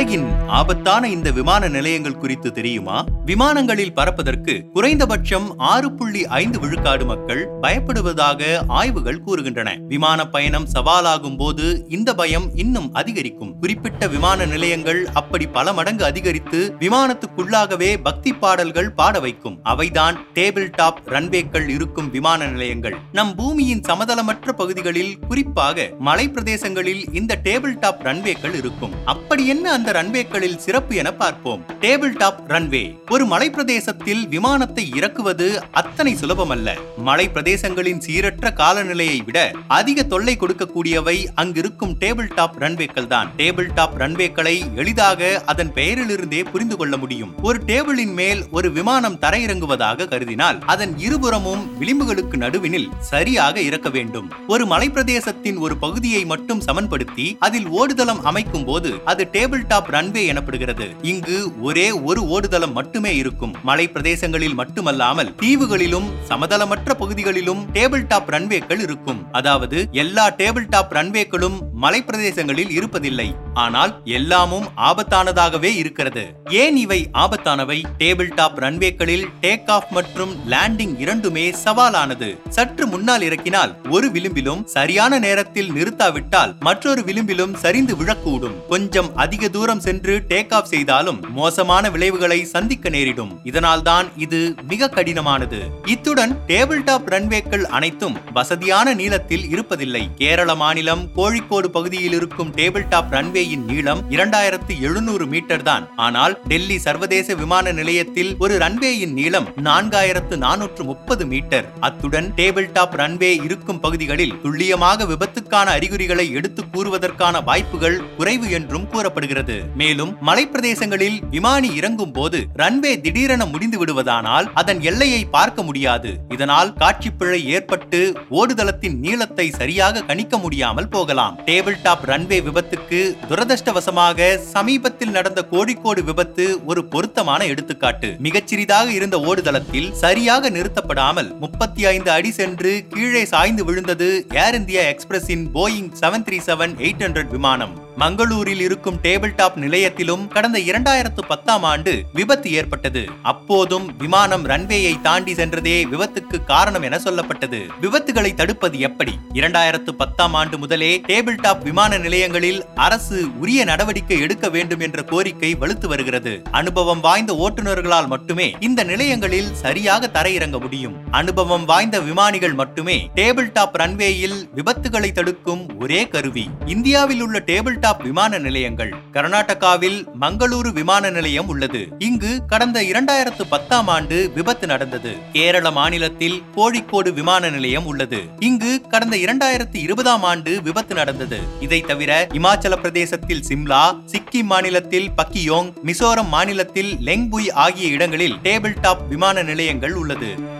உலகின் ஆபத்தான இந்த விமான நிலையங்கள் குறித்து தெரியுமா? விமானங்களில் பறப்பதற்கு குறைந்தபட்சம் ஆறு புள்ளி ஐந்து விழுக்காடு மக்கள் பயப்படுவதாக ஆய்வுகள் கூறுகின்றன. விமான பயணம் சவாலாகும் போது இந்த பயம் இன்னும் அதிகரிக்கும். குறிப்பிட்ட விமான நிலையங்கள் அப்படி பல மடங்கு அதிகரித்து விமானத்துக்குள்ளாகவே பக்தி பாடல்கள் பாட வைக்கும். அவைதான் டேபிள் டாப் ரன்வேக்கள் இருக்கும் விமான நிலையங்கள். நம் பூமியின் சமதளமற்ற பகுதிகளில் குறிப்பாக மலை பிரதேசங்களில் இந்த டேபிள் டாப் ரன்வேக்கள் இருக்கும். அப்படி என்ன அந்த ரன்வேக்களில் சிறப்பு என பார்ப்போம். டேபிள் டாப் ரன்வே ஒரு மலை பிரதேசத்தில் விமானத்தை இறக்குவது அத்தனை சுலபமல்ல. மலை பிரதேசங்களின் சீரற்ற காலநிலையை விட அதிக தொல்லை கொடுக்கக்கூடியவை அங்கிருக்கும் டேபிள் டாப் ரன்வேக்கள் தான். டேபிள் டாப் ரன்வேக்களை எளிதாக அதன் பெயரிலிருந்தே புரிந்து கொள்ள முடியும். ஒரு டேபிளின் மேல் ஒரு விமானம் தரையிறங்குவதாக கருதினால் அதன் இருபுறமும் விளிம்புகளுக்கு நடுவினில் சரியாக இறக்க வேண்டும். ஒரு மலைப்பிரதேசத்தின் ஒரு பகுதியை மட்டும் சமன்படுத்தி அதில் ஓடுதளம் அமைக்கும் போது அது டேபிள் டாப் ரன்வே எனப்படுகிறது. இங்கு ஒரே ஒரு ஓடுதளம் மட்டுமே இருக்கும். மலை பிரதேசங்களில் மட்டுமல்லாமல் தீவுகளிலும் சமதளமற்ற பகுதிகளிலும் டேபிள் டாப் ரன்வேக்கள் இருக்கும். அதாவது எல்லா டேபிள் டாப் ரன்வேக்களும் மலை பிரதேசங்களில் இருப்பதில்லை. ஆனால் எல்லாமும் ஆபத்தானதாகவே இருக்கிறது. ஏன் இவை ஆபத்தானவை? டேபிள் டாப் ரன்வேக்களில் டேக் ஆஃப் மற்றும் லேண்டிங் இரண்டுமே சவாலானது. சற்று முன்னால் இறக்கினால் ஒரு விளிம்பிலும் சரியான நேரத்தில் நிறுத்தாவிட்டால் மற்றொரு விளிம்பிலும் சரிந்து விழக்கூடும். கொஞ்சம் அதிக தூரம் தூரம் சென்று டேக் ஆஃப் செய்தாலும் மோசமான விளைவுகளை சந்திக்க நேரிடும். இதனால்தான் இது மிக கடினமானது. இத்துடன் டேபிள் டாப் ரன்வேக்கள் அனைத்தும் வசதியான நீளத்தில் இருப்பதில்லை. கேரள மாநிலம் கோழிக்கோடு பகுதியில் இருக்கும் டேபிள் டாப் ரன்வேயின் நீளம் இரண்டாயிரத்து எழுநூறு மீட்டர் தான். ஆனால் டெல்லி சர்வதேச விமான நிலையத்தில் ஒரு ரன்வேயின் நீளம் நான்காயிரத்து நானூற்று முப்பது மீட்டர் அத்துடன் டேபிள் டாப் ரன்வே இருக்கும் பகுதிகளில் துல்லியமாக விபத்துக்கான அறிகுறிகளை எடுத்து கூறுவதற்கான வாய்ப்புகள் குறைவு என்றும் கூறப்படுகிறது. மேலும் மலைப்பிரதேசங்களில் விமானி இறங்கும் போது ரன்வே திடீரென முடிந்து விடுவதானால் அதன் எல்லையை பார்க்க முடியாது. இதனால் காட்சி பிழை ஏற்பட்டு ஓடுதளத்தின் நீளத்தை சரியாக கணிக்க முடியாமல் போகலாம். டேபிள் டாப் ரன்வே விபத்துக்கு துரதிருஷ்டவசமாக சமீபத்தில் நடந்த கோழிக்கோடு விபத்து ஒரு பொருத்தமான எடுத்துக்காட்டு. மிகச்சிறிதாக இருந்த ஓடுதளத்தில் சரியாக நிறுத்தப்படாமல் முப்பத்தி ஐந்து அடி சென்று கீழே சாய்ந்து விழுந்தது Air India எக்ஸ்பிரஸின் Boeing seven three seven eight hundred விமானம். மங்களூரில் இருக்கும் டேபிள் டாப் நிலையத்திலும் கடந்த இரண்டாயிரத்து பத்தாம் ஆண்டு விபத்து ஏற்பட்டது. அப்போதும் விமானம் ரன்வேயை தாண்டி சென்றதே விபத்துக்கு காரணம் என சொல்லப்பட்டது. விபத்துகளை தடுப்பது எப்படி? இரண்டாயிரத்து பத்தாம் ஆண்டு முதலே டேபிள் டாப் விமான நிலையங்களில் அரசு உரிய நடவடிக்கை எடுக்க வேண்டும் என்ற கோரிக்கை வலுத்து வருகிறது. அனுபவம் வாய்ந்த ஓட்டுநர்களால் மட்டுமே இந்த நிலையங்களில் சரியாக தரையிறங்க முடியும். அனுபவம் வாய்ந்த விமானிகள் மட்டுமே டேபிள் டாப் ரன்வேயில் விபத்துகளை தடுக்கும் ஒரே கருவி. இந்தியாவில் உள்ள டேபிள் டாப் விமான நிலையங்கள். கர்நாடகாவில் மங்களூரு விமான நிலையம் உள்ளது. இங்கு கடந்த இரண்டாயிரத்து பத்தாம் ஆண்டு விபத்து நடந்தது. கேரள மாநிலத்தில் கோழிக்கோடு விமான நிலையம் உள்ளது. இங்கு கடந்த இரண்டாயிரத்து இருபதாம் ஆண்டு விபத்து நடந்தது. இதை தவிர இமாச்சல பிரதேசத்தில் சிம்லா சிக்கிம் மாநிலத்தில் பக்கியோங் மிசோரம் மாநிலத்தில் லெங்புய் ஆகிய இடங்களில் டேபிள் டாப் விமான நிலையங்கள் உள்ளது.